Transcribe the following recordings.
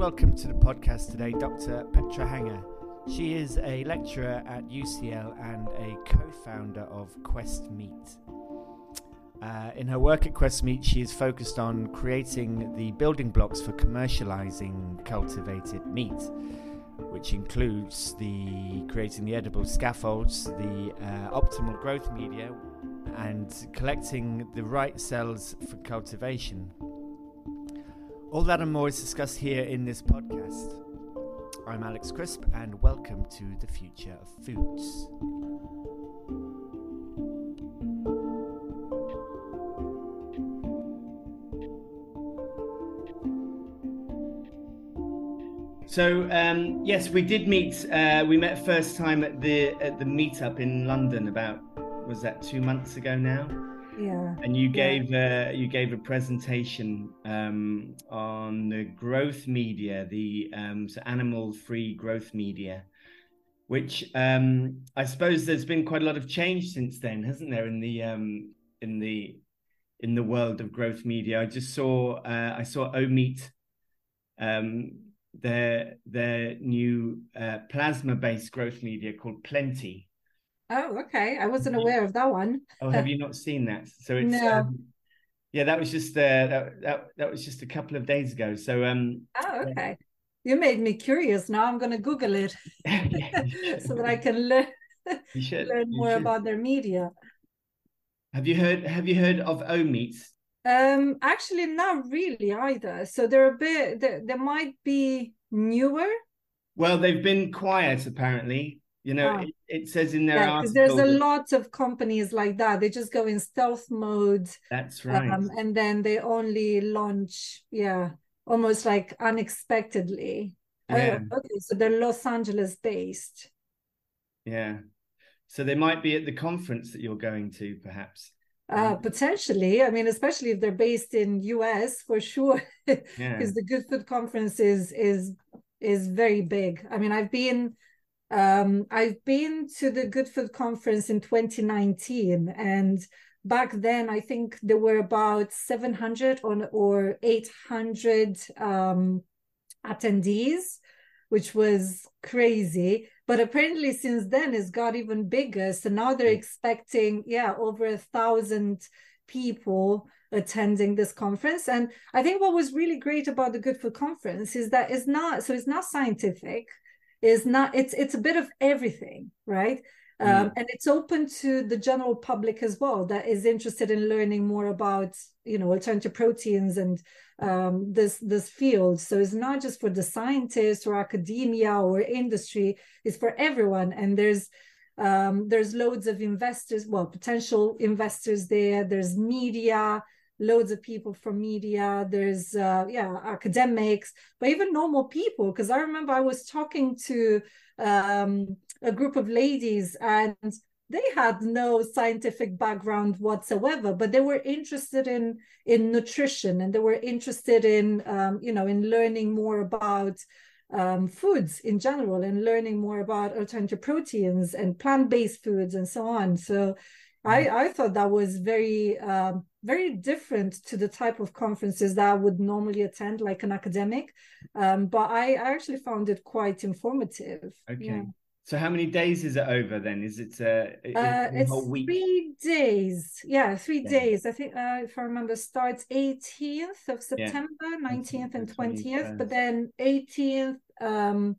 Welcome to the podcast today Dr. Petra Hanga. She is a lecturer at UCL and a co founder of Quest Meat. Uh, in her work at Quest Meat, she is focused on creating the building blocks for commercializing cultivated meat, which includes the creating the edible scaffolds, the uh, optimal growth media, and collecting the right cells for cultivation. All that and more is discussed here in this podcast. I'm Alex Crisp, and welcome to the future of foods. So um, yes, we did meet. Uh, we met first time at the at the meetup in London about was that two months ago now? Yeah. And you gave yeah. uh, you gave a presentation um, on the growth media, the um, so animal free growth media, which um, I suppose there's been quite a lot of change since then, hasn't there? In the um, in the in the world of growth media, I just saw uh, I saw Omeat um, their their new uh, plasma based growth media called Plenty. Oh, okay. I wasn't aware of that one. oh, have you not seen that? So it's no. Um, yeah, that was just uh, that, that that was just a couple of days ago. So um. Oh, okay. You made me curious. Now I'm going to Google it so that I can learn learn more about their media. Have you heard Have you heard of Omeat? Um, actually, not really either. So they're a bit. They, they might be newer. Well, they've been quiet apparently. You know, it, it, says in their yeah, article. There's a lot of companies like that. They just go in stealth mode. That's right. Um, and then they only launch, yeah, almost like unexpectedly. Oh, yeah. Oh, okay, so they're Los Angeles based. Yeah. So they might be at the conference that you're going to, perhaps. Uh, potentially, I mean, especially if they're based in US, for sure, because yeah. the Good Food Conference is is is very big. I mean, I've been um, I've been to the Good Food Conference in 2019, and back then I think there were about 700 on, or 800 um, attendees, which was crazy. But apparently, since then, it's got even bigger. So now they're expecting, yeah, over a thousand people attending this conference. And I think what was really great about the Good Food Conference is that it's not so it's not scientific is not it's it's a bit of everything right? Mm. um, and it's open to the general public as well that is interested in learning more about you know alternative proteins and um, this this field. So it's not just for the scientists or academia or industry it's for everyone. And there's um, there's loads of investors well potential investors there there's media loads of people from media there's uh, yeah academics but even normal people because i remember i was talking to um, a group of ladies and they had no scientific background whatsoever but they were interested in in nutrition and they were interested in um, you know in learning more about um, foods in general and learning more about alternative proteins and plant-based foods and so on so I, mm-hmm. I thought that was very um, very different to the type of conferences that I would normally attend, like an academic. Um, but I, I actually found it quite informative. Okay. Yeah. So how many days is it over then? Is it uh, uh it's three days? Yeah, three yeah. days. I think uh, if I remember, starts 18th of September, yeah. 19th and 20th, but then 18th um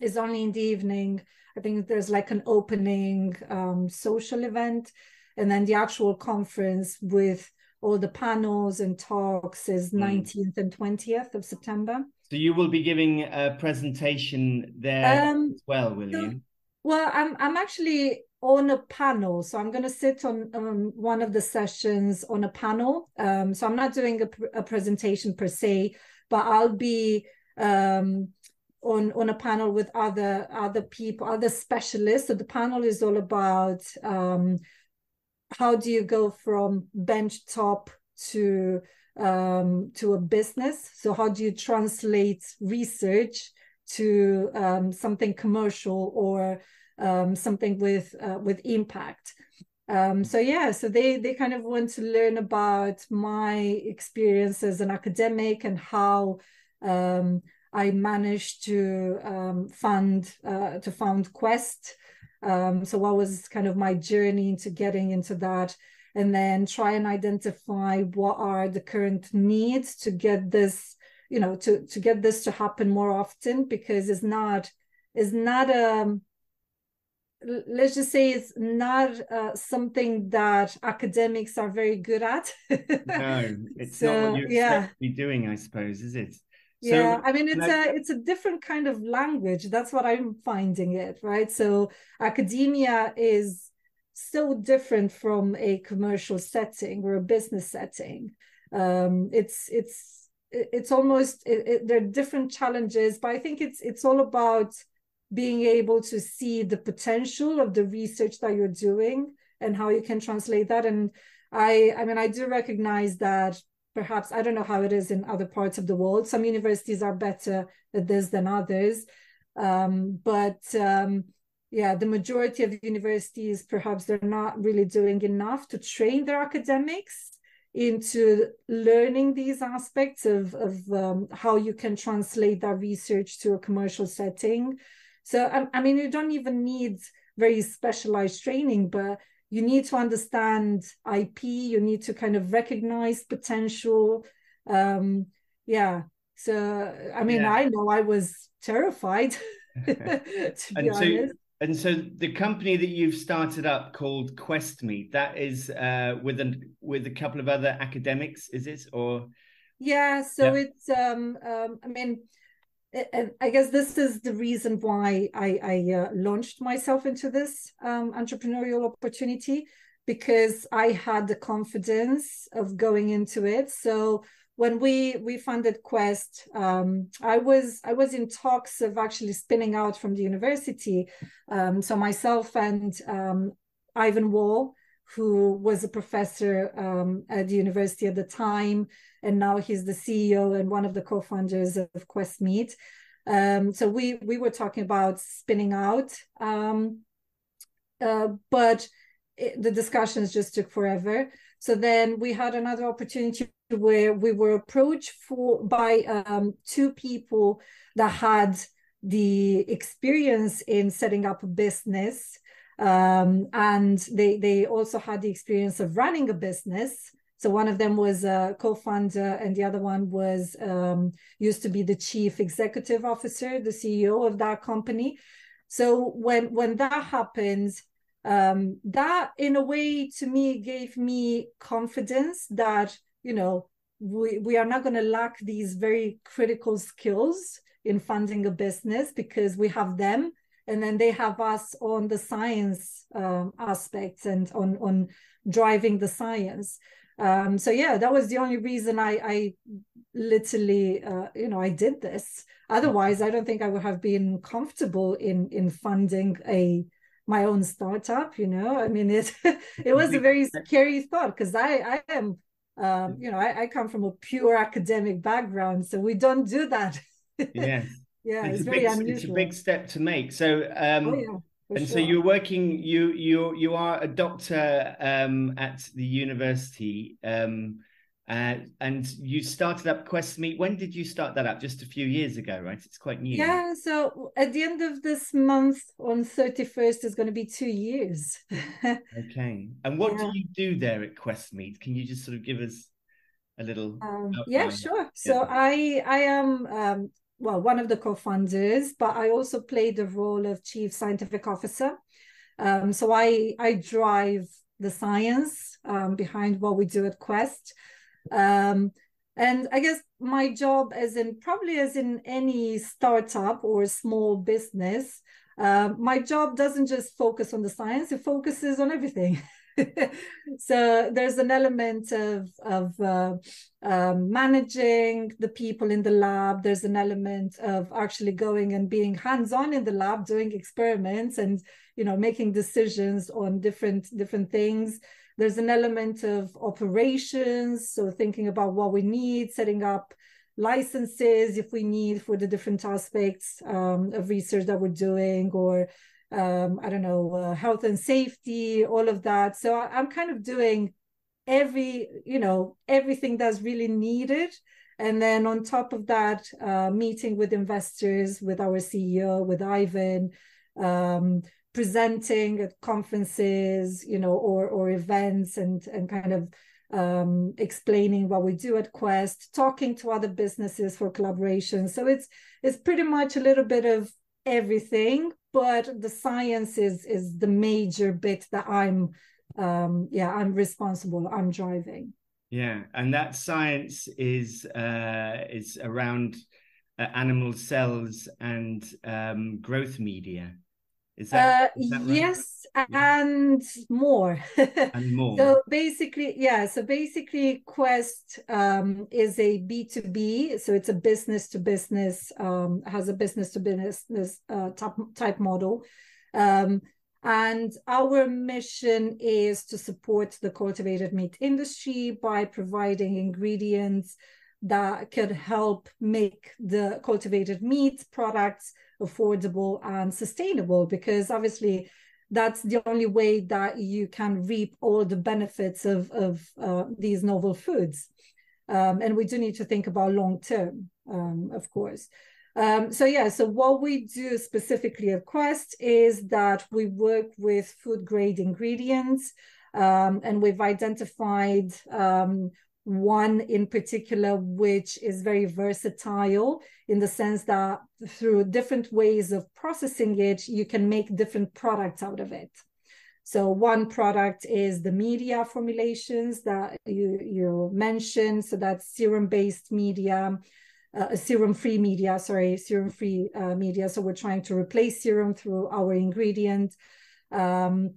is only in the evening. I think there's like an opening um social event and then the actual conference with all the panels and talks is mm. 19th and 20th of September. So you will be giving a presentation there um, as well, will so, you? Well, I'm I'm actually on a panel, so I'm going to sit on um, one of the sessions on a panel. Um, so I'm not doing a, a presentation per se, but I'll be um, on on a panel with other other people, other specialists. So the panel is all about um, how do you go from bench top to um, to a business? So how do you translate research to um, something commercial or um, something with uh, with impact? Um, so yeah, so they they kind of want to learn about my experience as an academic and how Um, I managed to um, fund uh, to found Quest. Um, so what was kind of my journey into getting into that, and then try and identify what are the current needs to get this, you know, to to get this to happen more often because it's not it's not a um, let's just say it's not uh, something that academics are very good at. no, it's so, not what you expect yeah. to be doing, I suppose, is it? So, yeah, I mean it's a it's a different kind of language. That's what I'm finding it, right? So academia is so different from a commercial setting or a business setting. Um, it's it's it's almost it, it, there are different challenges, but I think it's it's all about being able to see the potential of the research that you're doing and how you can translate that and i i mean i do recognize that perhaps i don't know how it is in other parts of the world. Some universities are better at this than others. Um, but um, yeah the majority of universities perhaps they're not really doing enough to train their academics into learning these aspects of, of um, how you can translate that research to a commercial setting. So, I, I mean, you don't even need very specialized training, but you need to understand IP, you need to kind of recognize potential. Um, yeah. So, I mean, yeah. I know I was terrified, to be and honest. So, and so the company that you've started up called QuestMeat, that is uh, with an with a couple of other academics, is it? Or yeah, so yeah. it's um, um I mean and I guess this is the reason why I, I uh, launched myself into this um, entrepreneurial opportunity because I had the confidence of going into it. So when we we funded Quest, um, I was I was in talks of actually spinning out from the university. Um, so myself and um, Ivan Wall, who was a professor um, at the university at the time, and now he's the CEO and one of the co-founders of QuestMeat. Um, so we we were talking about spinning out, um, uh, but it, the discussions just took forever. So then we had another opportunity where we were approached for by um, two people that had the experience in setting up a business um, and they they also had the experience of running a business so one of them was a co-founder, and the other one was um, used to be the chief executive officer, the CEO of that company. So when when that happens, um, that in a way to me gave me confidence that you know we we are not going to lack these very critical skills in funding a business because we have them and then they have us on the science um, aspects and on on driving the science. Um, so yeah that was the only reason i i literally uh, you know i did this. Otherwise i don't think i would have been comfortable in in funding a my own startup you know? I mean it it was a very scary thought because i i am um, you know I, I come from a pure academic background so we don't do that. Yeah yeah it's, it's very big, unusual. it's a big step to make. So um oh, yeah and sure. so you're working you you you are a doctor um, at the university um, uh, and you started up questmeat when did you start that up? Just a few years ago right? It's quite new. Yeah so at the end of this month on 31st is going to be two years. Okay. And what yeah. do you do there at questmeat can you just sort of give us a little um, yeah sure. Yeah. so i i am um, well, one of the co-founders, but I also play the role of chief scientific officer. Um, so I I drive the science um, behind what we do at Quest. Um, and I guess my job, as in probably as in any startup or small business, uh, my job doesn't just focus on the science; it focuses on everything. so there's an element of of uh, um, managing the people in the lab. There's an element of actually going and being hands-on in the lab, doing experiments, and you know making decisions on different different things. There's an element of operations, so thinking about what we need, setting up licenses if we need for the different aspects um, of research that we're doing, or um, I don't know, uh, health and safety, all of that. So I, am kind of doing every, you know, everything that's really needed And then on top of that, uh, meeting with investors, with our CEO, with Ivan, um, presenting at conferences, you know, or or events, and and kind of um, explaining what we do at Quest, talking to other businesses for collaboration. So it's it's pretty much a little bit of everything, but the science is is the major bit that I'm um yeah i'm responsible i'm driving. Yeah and that science is uh is around uh, animal cells and um growth media is that, uh, is that right? yes and more. And more. So basically yeah so basically quest um is a b2b so it's a business to business um has a business to business uh, type, type model. Um and our mission is to support the cultivated meat industry by providing ingredients that could help make the cultivated meat products affordable and sustainable because obviously that's the only way that you can reap all the benefits of, of uh, these novel foods. Um, and we do need to think about long term, um, of course. Um, so yeah, so what we do specifically at Quest is that we work with food grade ingredients, um, and we've identified um, one in particular which is very versatile in the sense that through different ways of processing it, you can make different products out of it. So one product is the media formulations that you you mentioned. So that's serum based media uh, serum free media, sorry, serum free uh, media. So we're trying to replace serum through our ingredient. Um,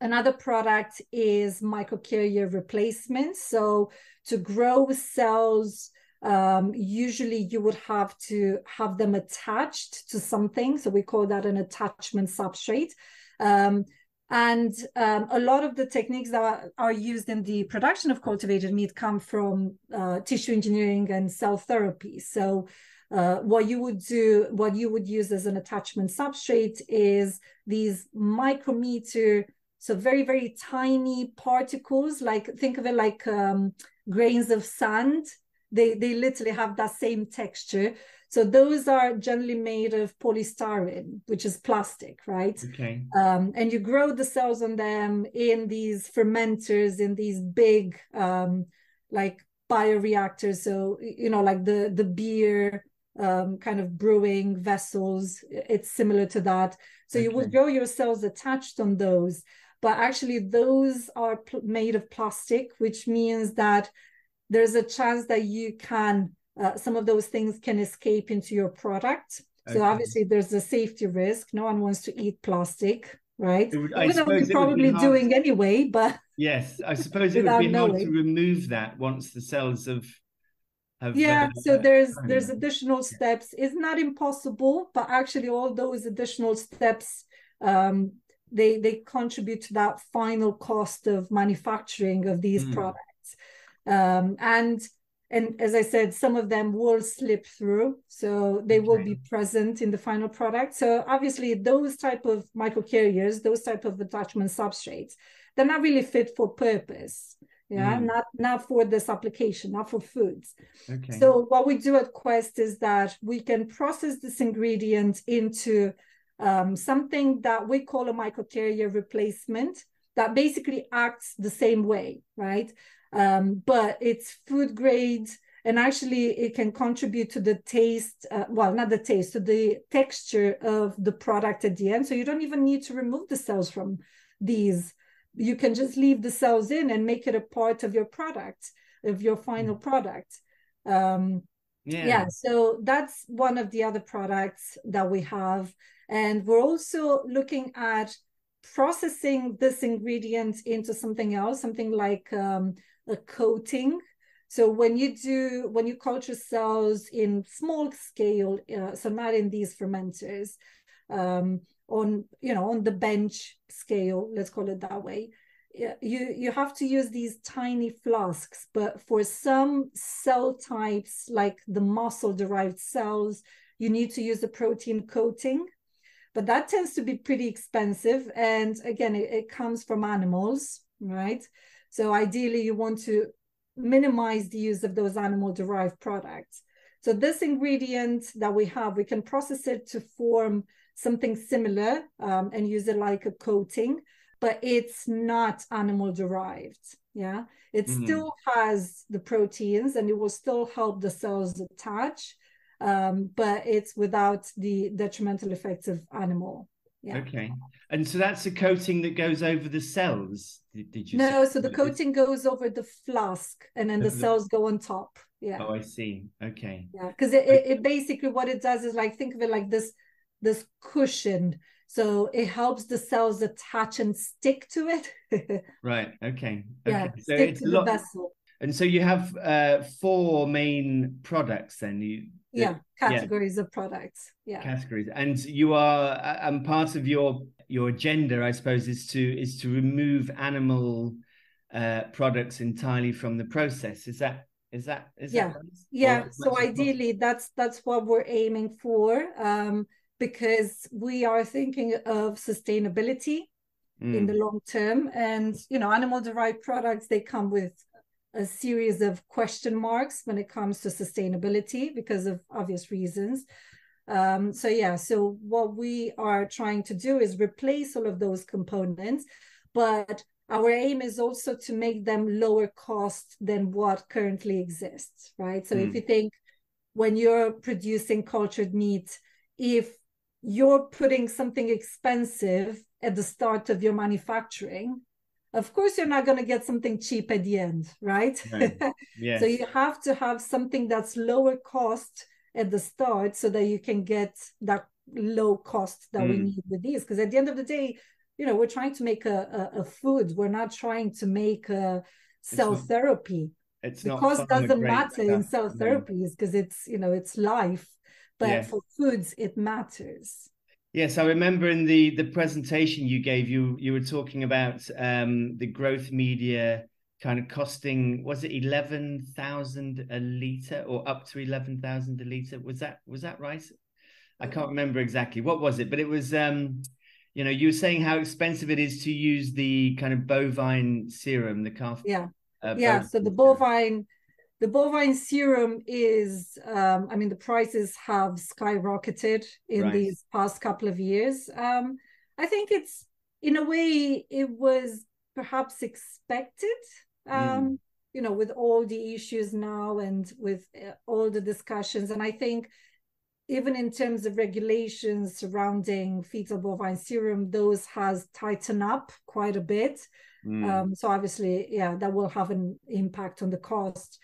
another product is microcarrier replacement. So to grow cells, um, usually you would have to have them attached to something. So we call that an attachment substrate. Um, and um, a lot of the techniques that are used in the production of cultivated meat come from uh, tissue engineering and cell therapy. So, uh, what you would do, what you would use as an attachment substrate is these micrometer, so very, very tiny particles, like think of it like um, grains of sand. They, they literally have that same texture. So those are generally made of polystyrene, which is plastic, right? Okay. Um, and you grow the cells on them in these fermenters, in these big, um, like bioreactors. So you know, like the the beer um, kind of brewing vessels. It's similar to that. So okay. you would grow your cells attached on those, but actually those are pl- made of plastic, which means that there's a chance that you can uh, some of those things can escape into your product. Okay. So obviously there's a safety risk. No one wants to eat plastic, right? Would, I we're probably doing anyway, but yes, I suppose it would be knowing. hard to remove that once the cells have. have yeah, uh, so there's there's additional steps. It's not impossible, but actually all those additional steps um, they they contribute to that final cost of manufacturing of these mm. products. Um, and and as i said some of them will slip through so they okay. will be present in the final product so obviously those type of microcarriers those type of attachment substrates they're not really fit for purpose yeah mm. not not for this application not for foods okay. so what we do at quest is that we can process this ingredient into um, something that we call a microcarrier replacement that basically acts the same way right? Um, but it's food grade and actually it can contribute to the taste uh, well not the taste to the texture of the product at the end. So you don't even need to remove the cells from these. You can just leave the cells in and make it a part of your product of your final mm. product. Um, yeah. yeah so that's one of the other products that we have and we're also looking at processing this ingredient into something else something like um, a coating. So when you do, when you culture cells in small scale, uh, so not in these fermenters, um, on you know on the bench scale, let's call it that way, you you have to use these tiny flasks. But for some cell types, like the muscle derived cells, you need to use a protein coating but that tends to be pretty expensive and again it, it, comes from animals right so ideally, you want to minimize the use of those animal derived products. So this ingredient that we have, we can process it to form something similar um, and use it like a coating, but it's not animal derived. Yeah, it mm-hmm. still has the proteins and it will still help the cells attach, um, but it's without the detrimental effects of animal. Yeah. Okay. And so that's a coating that goes over the cells. Did, did you? No, so the coating goes over the flask, and then the cells go on top. Yeah. Oh, I see. Okay. Yeah, because it, it, it basically what it does is like think of it like this this cushion. So it helps the cells attach and stick to it. right. Okay. Yeah. So stick to the vessel. And so you have uh, four main products. Then you yeah categories yeah. of products yeah categories and you are and part of your your agenda i suppose is to is to remove animal uh products entirely from the process is that is that is yeah that yeah so ideally that's that's what we're aiming for um because we are thinking of sustainability mm. in the long term and you know animal derived products they come with a series of question marks when it comes to sustainability because of obvious reasons. Um, so yeah, so what we are trying to do is replace all of those components, but our aim is also to make them lower cost than what currently exists, right? So mm. if you think when you're producing cultured meat, if you're putting something expensive at the start of your manufacturing, of course you're not going to get something cheap at the end right, right. Yes. so you have to have something that's lower cost at the start so that you can get that low cost that mm. we need with these. Because at the end of the day you know we're trying to make a, a, a food. We're not trying to make a cell it's therapy. It's the cost doesn't matter in cell therapies because it's you know it's life but yes. for foods it matters Yes, I remember in the the presentation you gave, you you were talking about um, the growth media kind of costing was it eleven thousand a liter or up to eleven thousand a liter? Was that was that right? I can't remember exactly what was it, but it was um, you know you were saying how expensive it is to use the kind of bovine serum, the calf. Yeah, uh, yeah. So the bovine the bovine serum is um, i mean the prices have skyrocketed in right. these past couple of years um, i think it's in a way it was perhaps expected um, mm. you know with all the issues now and with uh, all the discussions and i think even in terms of regulations surrounding fetal bovine serum those has tightened up quite a bit mm. um, so obviously yeah that will have an impact on the cost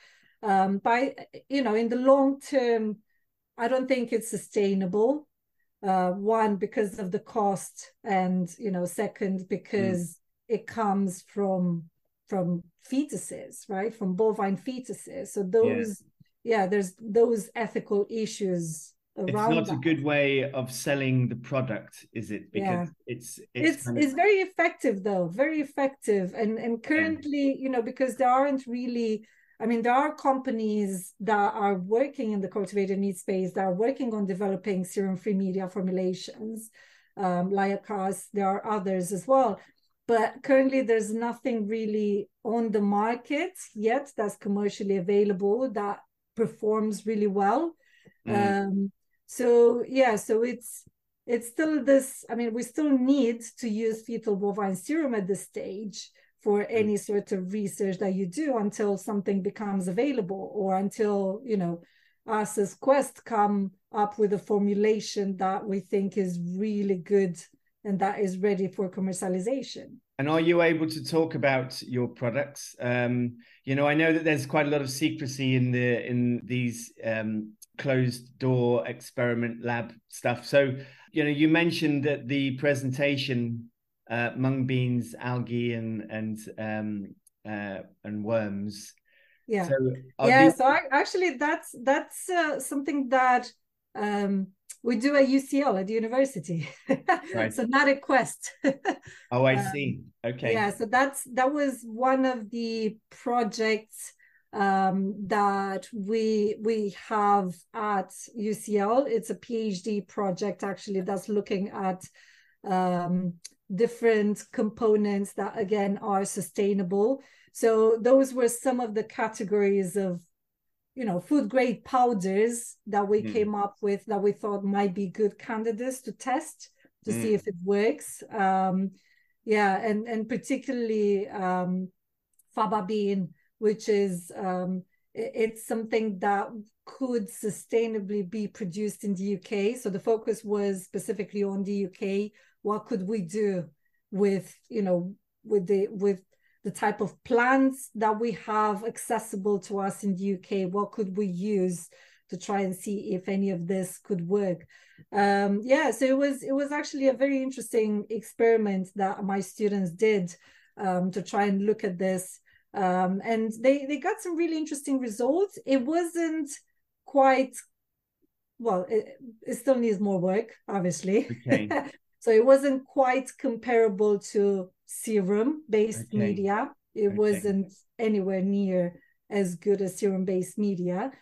um, by you know in the long term i don't think it's sustainable uh, one because of the cost and you know second because mm. it comes from from fetuses right from bovine fetuses so those yeah, yeah there's those ethical issues around. it's not that. a good way of selling the product is it because yeah. it's it's it's, it's very effective though very effective and and currently yeah. you know because there aren't really I mean, there are companies that are working in the cultivated meat space that are working on developing serum-free media formulations, um. There are others as well, but currently there's nothing really on the market yet that's commercially available that performs really well. Mm. Um, so yeah, so it's it's still this. I mean, we still need to use fetal bovine serum at this stage for any sort of research that you do until something becomes available or until you know us as quest come up with a formulation that we think is really good and that is ready for commercialization. And are you able to talk about your products? Um, you know i know that there's quite a lot of secrecy in the in these um, closed door experiment lab stuff. So you know you mentioned that the presentation uh, mung beans, algae, and and um, uh, and worms. Yeah, so yeah. So I, actually, that's that's uh, something that um, we do at UCL at the university. right. so not a quest. oh, I um, see. Okay. Yeah. So that's that was one of the projects um, that we we have at UCL. It's a PhD project actually that's looking at um, different components that again are sustainable So those were some of the categories of, you know, food grade powders that we mm. came up with that we thought might be good candidates to test to mm. see if it works. Um, yeah, and and particularly um, faba bean, which is um, it's something that could sustainably be produced in the UK. So the focus was specifically on the UK. What could we do with you know with the with the type of plants that we have accessible to us in the UK? What could we use to try and see if any of this could work? Um, yeah, so it was it was actually a very interesting experiment that my students did um, to try and look at this um, and they they got some really interesting results. It wasn't quite well. It, it still needs more work, obviously. Okay. so it wasn't quite comparable to serum based okay. media. It okay. wasn't anywhere near as good as serum based media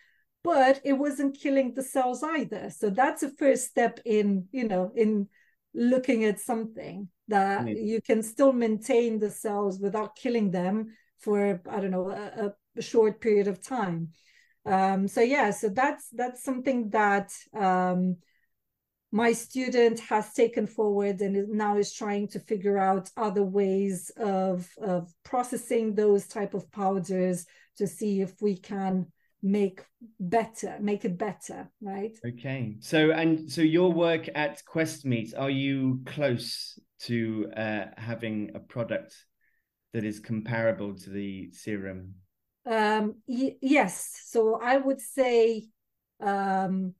but it wasn't killing the cells either so that's a first step in you know in looking at something that mm. you can still maintain the cells without killing them for I don't know a, a short period of time. Um, so yeah, so that's that's something that um, my student has taken forward and is now is trying to figure out other ways of of processing those type of powders to see if we can make better make it better right okay so and so your work at questmeat are you close to uh, having a product that is comparable to the serum? Um, y- yes. So I would say um,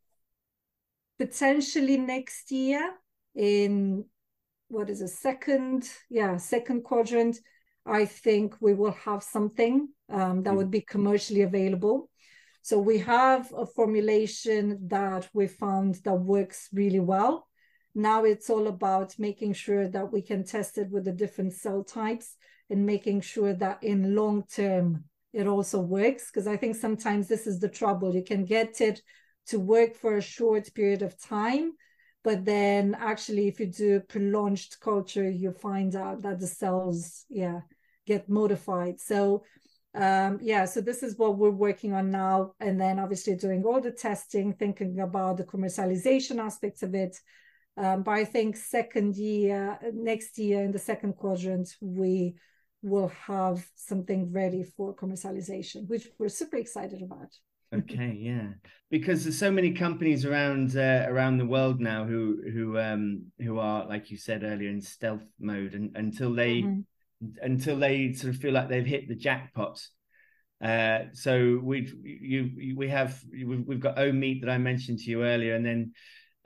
potentially next year in what is a second, yeah, second quadrant. I think we will have something um, that mm. would be commercially available. So we have a formulation that we found that works really well. Now it's all about making sure that we can test it with the different cell types and making sure that in long term it also works because i think sometimes this is the trouble you can get it to work for a short period of time but then actually if you do prolonged culture you find out that the cells yeah get modified. So um, yeah so this is what we're working on now. And then obviously doing all the testing thinking about the commercialization aspects of it. Um, but i think second year next year in the second quadrant we will have something ready for commercialization, which we're super excited about. Okay, yeah, because there's so many companies around uh, around the world now who who um who are like you said earlier in stealth mode, and until they mm-hmm. until they sort of feel like they've hit the jackpot. Uh, so we've you we have we've, we've got Omeat that I mentioned to you earlier, and then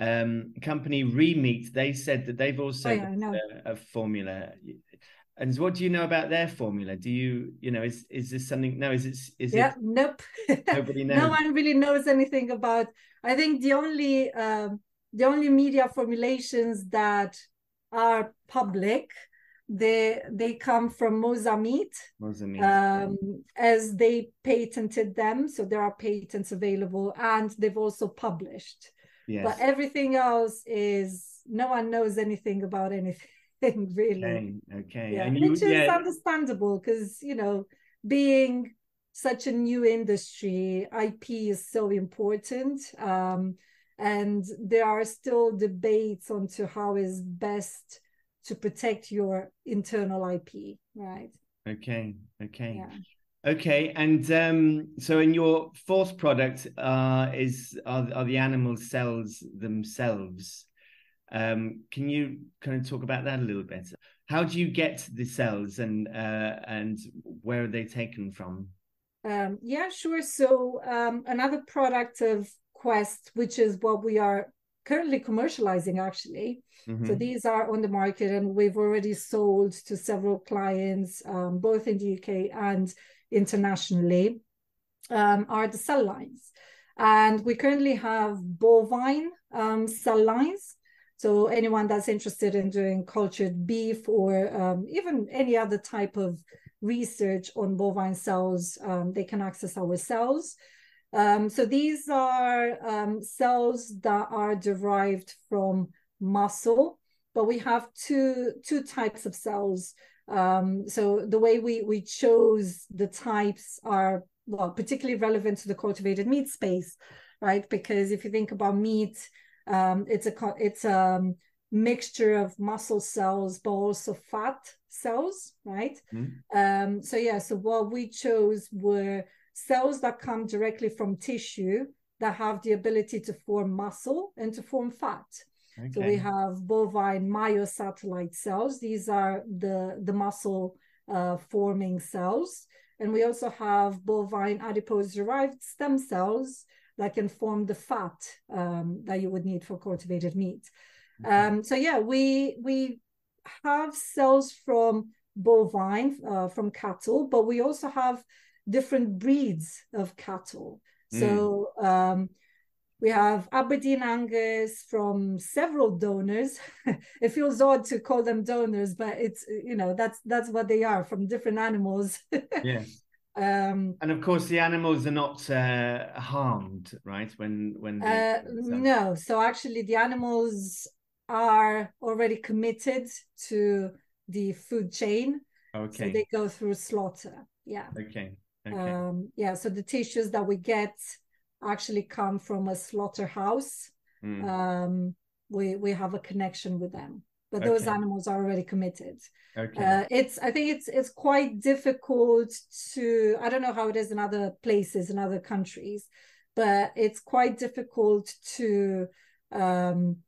um company Remeat. They said that they've also oh, yeah, a, a formula and what do you know about their formula? Do you, you know, is is this something? No, is it? Is yeah, it? Nope. Nobody knows. no one really knows anything about. I think the only um, the only media formulations that are public, they they come from Mosa-Meat, um, as they patented them. So there are patents available, and they've also published. Yes. But everything else is no one knows anything about anything thing, really. Okay, okay. Yeah. You, which is yeah. understandable because you know, being such a new industry, IP is so important. Um, and there are still debates onto how is best to protect your internal IP, right? Okay, okay. Yeah. Okay, and um, so in your fourth product uh, is are, are the animal cells themselves? Um, can you kind of talk about that a little bit? How do you get the cells and uh, and where are they taken from? Um, yeah, sure. So um, another product of Quest, which is what we are currently commercializing, actually. Mm-hmm. So these are on the market, and we've already sold to several clients, um, both in the UK and internationally. Um, are the cell lines, and we currently have bovine um, cell lines so anyone that's interested in doing cultured beef or um, even any other type of research on bovine cells, um, they can access our cells. Um, so these are um, cells that are derived from muscle, but we have two two types of cells. Um, so the way we we chose the types are well particularly relevant to the cultivated meat space, right? Because if you think about meat, um, it's a it's a mixture of muscle cells, but also fat cells, right? Mm. Um, so yeah, so what we chose were cells that come directly from tissue that have the ability to form muscle and to form fat. Okay. So we have bovine myosatellite cells. These are the, the muscle uh, forming cells. And we also have bovine adipose derived stem cells that can form the fat um, that you would need for cultivated meat. Okay. Um, so yeah, we we have cells from bovine uh, from cattle, but we also have different breeds of cattle. Mm. So um, we have Aberdeen Angus from several donors. it feels odd to call them donors, but it's you know that's that's what they are from different animals. yeah. Um, and of course, the animals are not uh, harmed, right? When when they, uh, no, so actually, the animals are already committed to the food chain. Okay. So they go through slaughter. Yeah. Okay. Okay. Um, yeah. So the tissues that we get actually come from a slaughterhouse. Mm. Um, we we have a connection with them, but okay. those animals are already committed. Okay. Uh, it's I think it's it's quite difficult to I don't know how it is in other places in other countries, but it's quite difficult to um,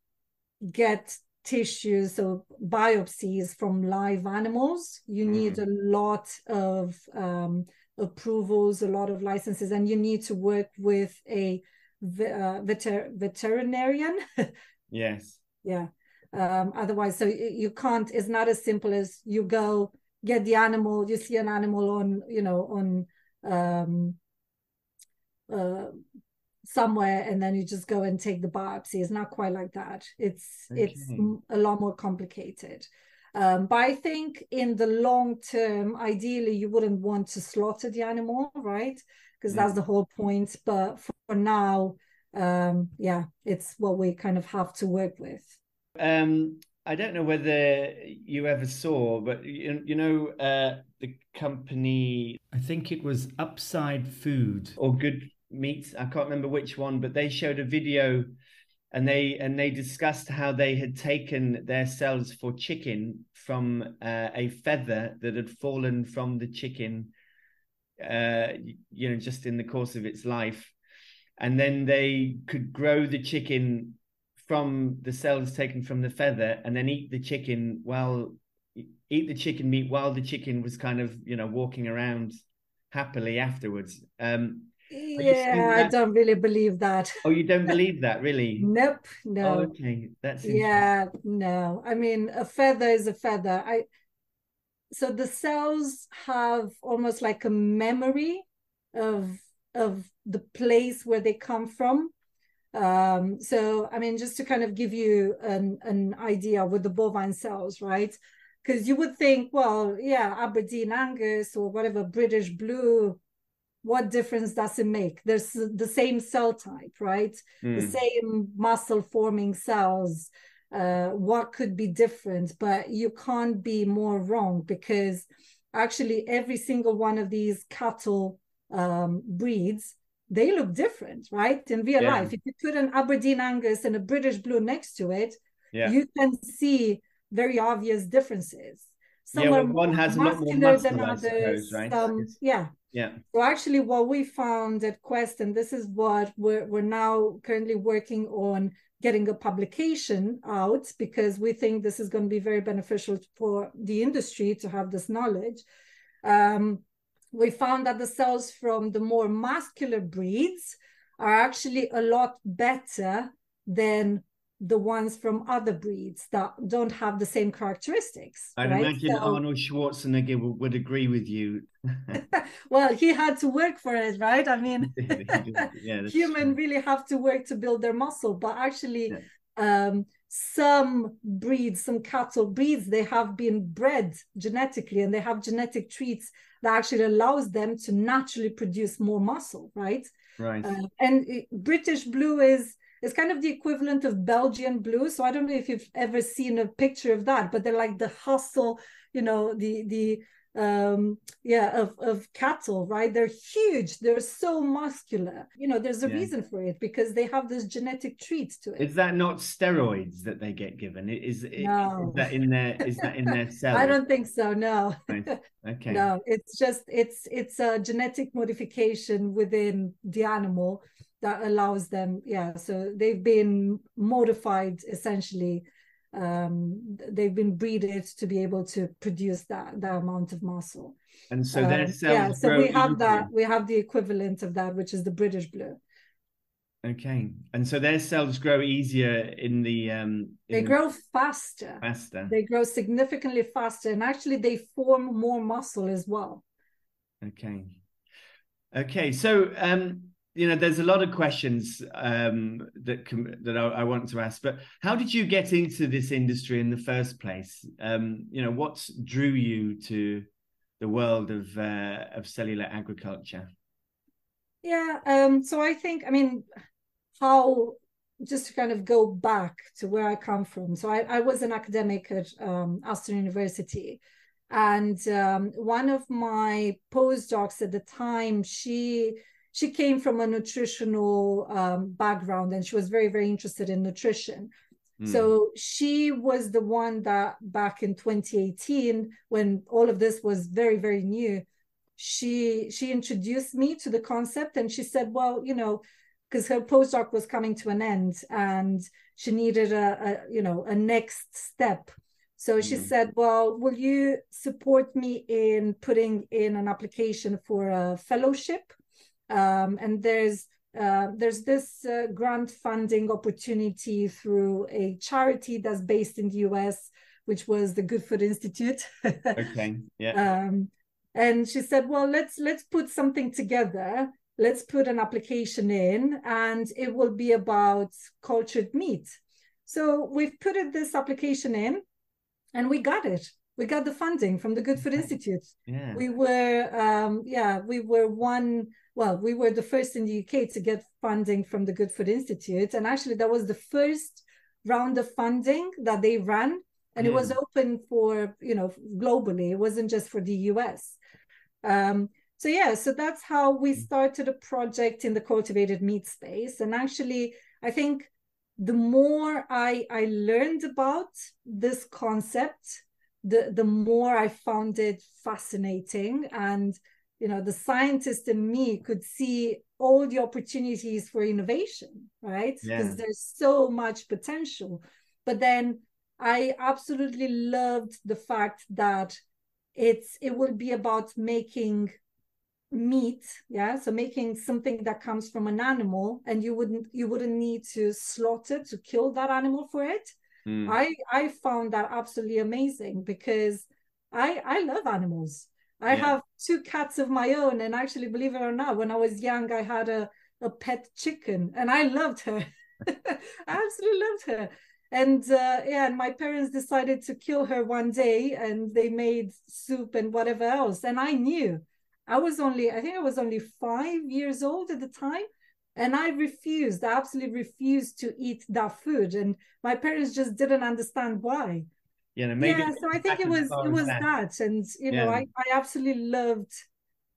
get tissues so biopsies from live animals you mm. need a lot of um, approvals, a lot of licenses, and you need to work with a uh, veter- veterinarian. yes. Yeah. Um, otherwise, so you can't. It's not as simple as you go get the animal. You see an animal on, you know, on um, uh, somewhere, and then you just go and take the biopsy. It's not quite like that. It's okay. it's a lot more complicated. Um, but I think in the long term, ideally, you wouldn't want to slaughter the animal, right? Because that's the whole point. But for now, um, yeah, it's what we kind of have to work with. Um, I don't know whether you ever saw, but you, you know, uh, the company, I think it was Upside Food or Good Meat. I can't remember which one, but they showed a video and they and they discussed how they had taken their cells for chicken from uh, a feather that had fallen from the chicken uh, you know just in the course of its life and then they could grow the chicken from the cells taken from the feather and then eat the chicken while eat the chicken meat while the chicken was kind of you know walking around happily afterwards. Um, yeah i don't really believe that. Oh you don't believe that really? Nope no. Oh, okay that's yeah no. I mean a feather is a feather. I so the cells have almost like a memory of of the place where they come from um so i mean just to kind of give you an an idea with the bovine cells right because you would think well yeah aberdeen angus or whatever british blue what difference does it make? There's the same cell type, right? Mm. The hmm. same muscle forming cells. Uh, what could be different? But you can't be more wrong because actually every single one of these cattle um, breeds they look different, right? In real yeah. life, if you put an Aberdeen Angus and a British Blue next to it, yeah. you can see very obvious differences. Some yeah, well, one has a lot more muscle, than others. Suppose, right? Some, yeah, yeah. So actually, what we found at Quest, and this is what we're we're now currently working on getting a publication out because we think this is going to be very beneficial for the industry to have this knowledge. Um, we found that the cells from the more muscular breeds are actually a lot better than the ones from other breeds that don't have the same characteristics. I'd right? imagine so, Arnold Schwarzenegger would, would agree with you. well, he had to work for it, right? I mean, yeah, human really have to work to build their muscle, but actually, yeah. um, some breeds, some cattle breeds, they have been bred genetically, and they have genetic traits that actually allows them to naturally produce more muscle, right? Right. Uh, and it, British Blue is is kind of the equivalent of Belgian blue. So I don't know if you've ever seen a picture of that, but they're like the hustle you know the the um yeah of of cattle right? They're huge. They're so muscular. You know there's a yeah. reason for it because they have this genetic trait to it. Is that not steroids that they get given? Is, no. is that in their is that in their cells? i don't think so no. Okay. No it's just it's it's a genetic modification within the animal that allows them yeah so they've been modified essentially um, they've been breeded to be able to produce that that amount of muscle. And so their um, cells yeah, so we have that we have the equivalent of that, which is the British blue. Okay, and so their cells grow easier in the. Um, in they grow faster. Faster. They grow significantly faster, and actually, they form more muscle as well. Okay. Okay, so um, you know there's a lot of questions um, that com- that I, I, want to ask but how did you get into this industry in the first place? Um, you know what drew you to the world of uh, of cellular agriculture? Yeah um, so i think i mean how just to kind of go back to where i come from so i, I was an academic at um, aston university and um, one of my postdocs at the time she she came from a nutritional um, background and she was very very interested in nutrition mm. so she was the one that back in 2018 when all of this was very very new she she introduced me to the concept and she said well you know because her postdoc was coming to an end and she needed a, a you know a next step so she mm. said well will you support me in putting in an application for a fellowship um, and there's uh, there's this uh, grant funding opportunity through a charity that's based in the US, which was the Good Food Institute. okay. Yeah. Um, and she said, "Well, let's let's put something together. Let's put an application in, and it will be about cultured meat." So we've put this application in, and we got it. We got the funding from the Good Food Institute. Yeah. We were, um, yeah, we were one well, we were the first in the UK to get funding from the Good Food Institute. And actually, that was the first round of funding that they ran. And it was open for, you know, globally. It wasn't just for the US. Um, so, yeah, so that's how we started a project in the cultivated meat space. And actually, I think the more I, I learned about this concept, the, the more I found it fascinating. And you know the scientist in me could see all the opportunities for innovation right? Because yeah. there's so much potential. But then i absolutely loved the fact that it's it will be about making meat yeah? So making something that comes from an animal and you wouldn't you wouldn't need to slaughter to kill that animal for it mm. i i found that absolutely amazing because i i love animals I yeah. have two cats of my own, and actually, believe it or not, when I was young, I had a, a pet chicken, and I loved her. I absolutely loved her. And uh, yeah, and my parents decided to kill her one day, and they made soup and whatever else. And I knew, I was only, I think I was only five years old at the time, and I refused. I absolutely refused to eat that food, and my parents just didn't understand why you know maybe yeah so i think it was it was that. that. and you know i i absolutely loved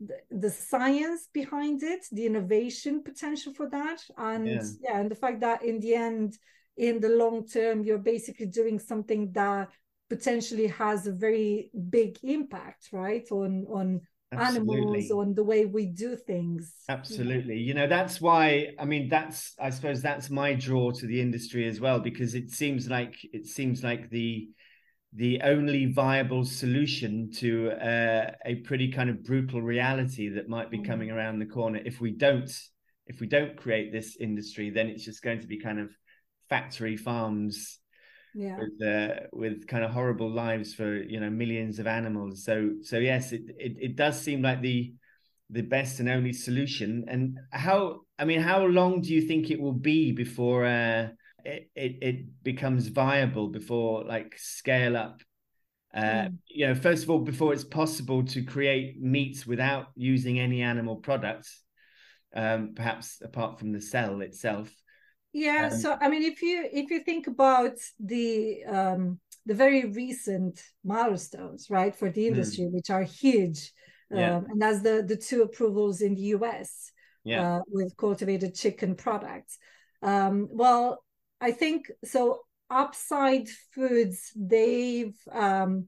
the, the, science behind it the innovation potential for that and yeah. yeah and the fact that in the end in the long term you're basically doing something that potentially has a very big impact right on on Absolutely. animals on the way we do things absolutely you know that's why i mean that's i suppose that's my draw to the industry as well because it seems like it seems like the the only viable solution to uh, a pretty kind of brutal reality that might be coming mm. around the corner if we don't if we don't create this industry then it's just going to be kind of factory farms yeah. with uh, with kind of horrible lives for you know millions of animals so so yes it, it it does seem like the the best and only solution and how i mean how long do you think it will be before uh it, it, it becomes viable before like scale up uh, mm. you know first of all before it's possible to create meats without using any animal products um, perhaps apart from the cell itself yeah um, so i mean if you if you think about the um, the very recent milestones, right, for the hmm. industry, mm. which are huge. Yeah. Um, and that's the the two approvals in the US yeah. uh, with cultivated chicken products. Um, well, I think so. Upside Foods, they've um,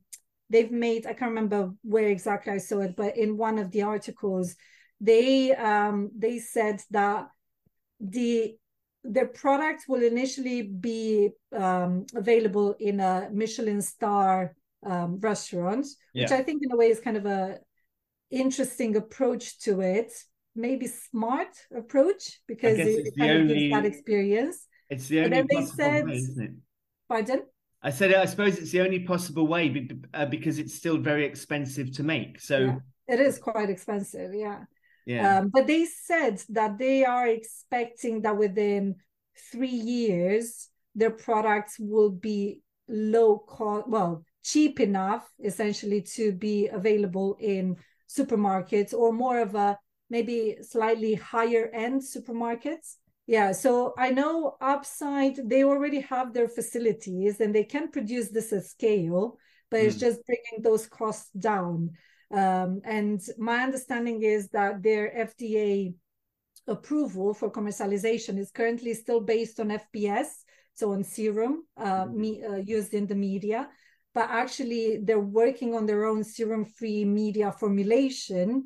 they've made. I can't remember where exactly I saw it, but in one of the articles, they um, they said that the their product will initially be um, available in a Michelin star um, restaurant, yeah. which I think in a way is kind of a interesting approach to it. Maybe smart approach because it, kind of gives that experience. It's the only possible said, way, isn't it? Pardon? I said I suppose it's the only possible way uh, because it's still very expensive to make. So yeah, it is quite expensive, yeah. Yeah. Um, but they said that they are expecting that within three years, their products will be low cost, well, cheap enough essentially to be available in supermarkets or more of a maybe slightly higher end supermarkets. Yeah, so I know Upside, they already have their facilities and they can produce this at scale, but mm. it's hmm. just bringing those costs down. Um, and my understanding is that their FDA approval for commercialization is currently still based on FBS, so on serum uh, mm-hmm. me, uh, used in the media. But actually, they're working on their own serum free media formulation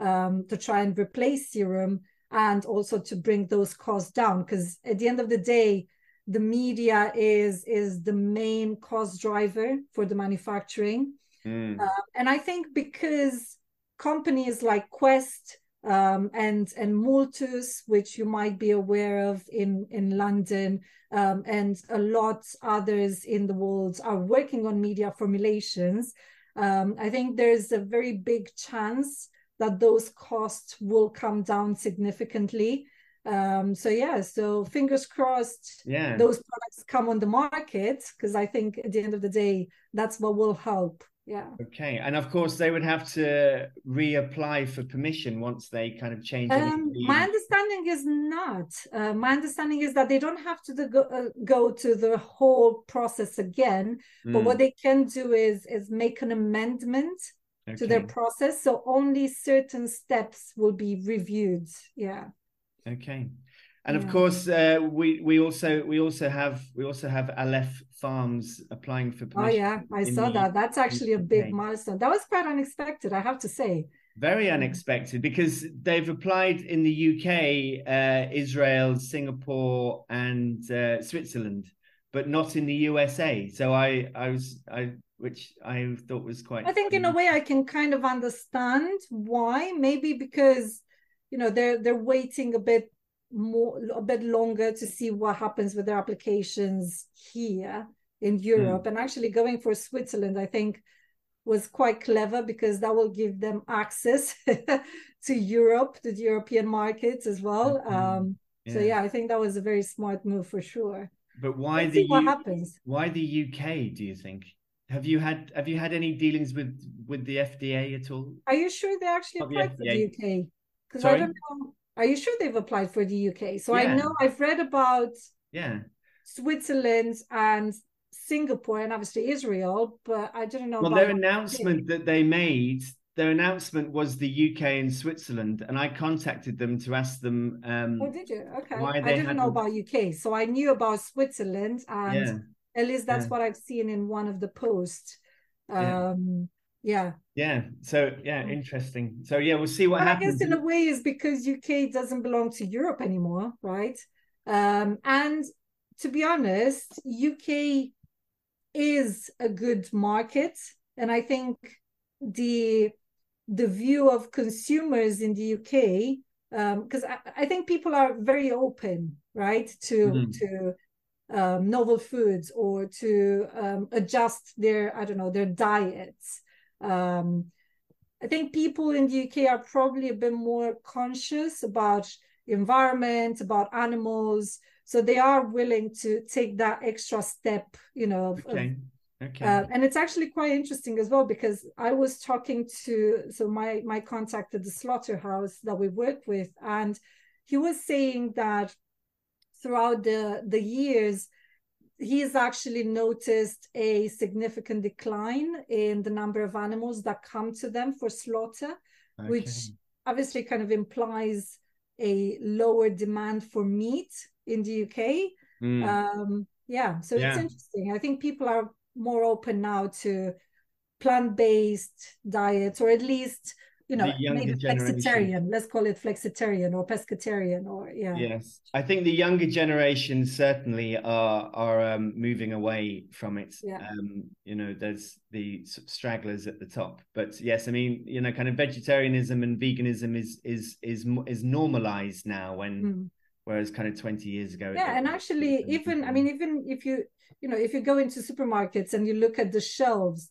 um, to try and replace serum and also to bring those costs down. Because at the end of the day, the media is is the main cost driver for the manufacturing Mm. Uh, and I think because companies like Quest um, and and Multus, which you might be aware of in in London, um, and a lot others in the world are working on media formulations. Um, I think there's a very big chance that those costs will come down significantly. Um, so yeah, so fingers crossed. Yeah, those products come on the market because I think at the end of the day, that's what will help yeah okay and of course they would have to reapply for permission once they kind of change um, my understanding is not uh, my understanding is that they don't have to the, go, uh, go to the whole process again mm. but what hmm. they can do is is make an amendment okay. to their process so only certain steps will be reviewed yeah okay and of course, uh, we we also we also have we also have Aleph Farms applying for permission. Oh yeah, I saw the, that. That's actually a big milestone. That was quite unexpected, I have to say. Very unexpected because they've applied in the UK, uh, Israel, Singapore, and uh, Switzerland, but not in the USA. So I I was I which I thought was quite. I think in a way I can kind of understand why. Maybe because you know they're they're waiting a bit more a bit longer to see what happens with their applications here in Europe. Mm. And actually going for Switzerland, I think was quite clever because that will give them access to Europe, to the European markets as well. Mm-hmm. Um, yeah. So yeah, I think that was a very smart move for sure. But why Let's the U- what happens? Why the UK? Do you think? Have you had Have you had any dealings with with the FDA at all? Are you sure they actually applied the for the UK? Because I don't know. Are you sure they've applied for the UK? So yeah. I know I've read about yeah Switzerland and Singapore and obviously Israel, but I didn't know. Well, their announcement that they made, their announcement was the UK and Switzerland, and I contacted them to ask them. Um, oh, did you? Okay. I didn't know about UK, so I knew about Switzerland, and yeah. at least that's yeah. what I've seen in one of the posts. Um, yeah. Yeah so yeah interesting. So yeah we'll see what but happens i guess in a way is because uk doesn't belong to europe anymore right? Um and to be honest uk is a good market and i think the the view of consumers in the uk because um, I, I, think people are very open right to mm-hmm. to um, novel foods or to um, adjust their i don't know their diets um, I think people in the UK are probably a bit more conscious about environment, about animals, so they are willing to take that extra step, you know. Okay. Okay. Uh, and it's actually quite interesting as well because I was talking to so my my contact at the slaughterhouse that we work with, and he was saying that throughout the the years he's actually noticed a significant decline in the number of animals that come to them for slaughter, okay. which obviously kind of implies a lower demand for meat in the UK. Mm. Um, yeah, so yeah. it's interesting. I think people are more open now to plant-based diets, or at least you know maybe flexitarian let's call it flexitarian or pescatarian or yeah. Yes. I think the younger generation certainly are are um, moving away from it. Yeah. um you know there's the stragglers at the top. But yes i mean you know kind of vegetarianism and veganism is is is is normalized now when mm. whereas kind of 20 years ago yeah and actually even i mean even if you you know if you go into supermarkets and you look at the shelves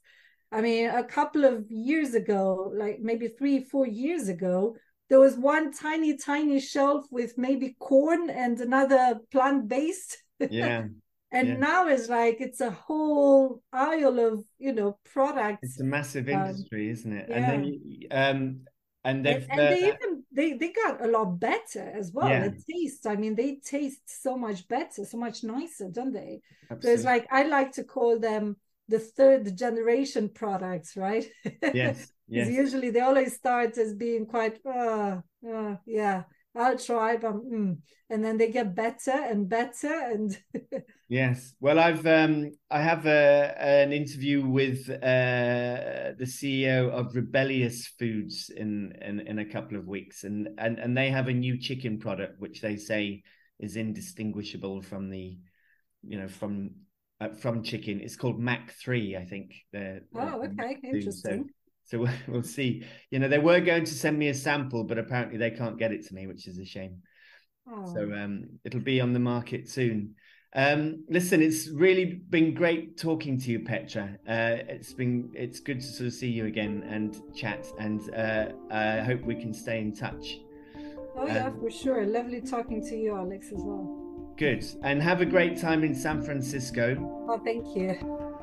I mean, a couple of years ago, like maybe three, four years ago, there was one tiny, tiny shelf with maybe corn and another plant based. Yeah. and yeah. now it's like it's a whole aisle of you know products. It's a massive um, industry, um, isn't it? Yeah. And then um and they've and, and uh, they even they they got a lot better as well. Yeah. The taste, I mean, they taste so much better, so much nicer, don't they? Absolutely. So it's like I like to call them the third generation products, right? Yes. yes. usually they always start as being quite, uh, uh yeah, I'll try, but mm. and then they get better and better and. yes, well, I've um, I have a an interview with uh, the CEO of Rebellyous Foods in, in in a couple of weeks, and and and they have a new chicken product which they say is indistinguishable from the, you know, from uh, from chicken. It's called Mock Three, I think. The, oh, okay, interesting. So, so we'll see. You know, they were going to send me a sample, but apparently they can't get it to me, which is a shame. Oh. So um, it'll be on the market soon. Um, listen, it's really been great talking to you, Petra. Uh, it's been it's good to sort of see you again and chat, and uh, I hope we can stay in touch. Oh yeah, um, for sure. Lovely talking to you, Alex, as well. Good. And have a great time in San Francisco. Oh, thank you.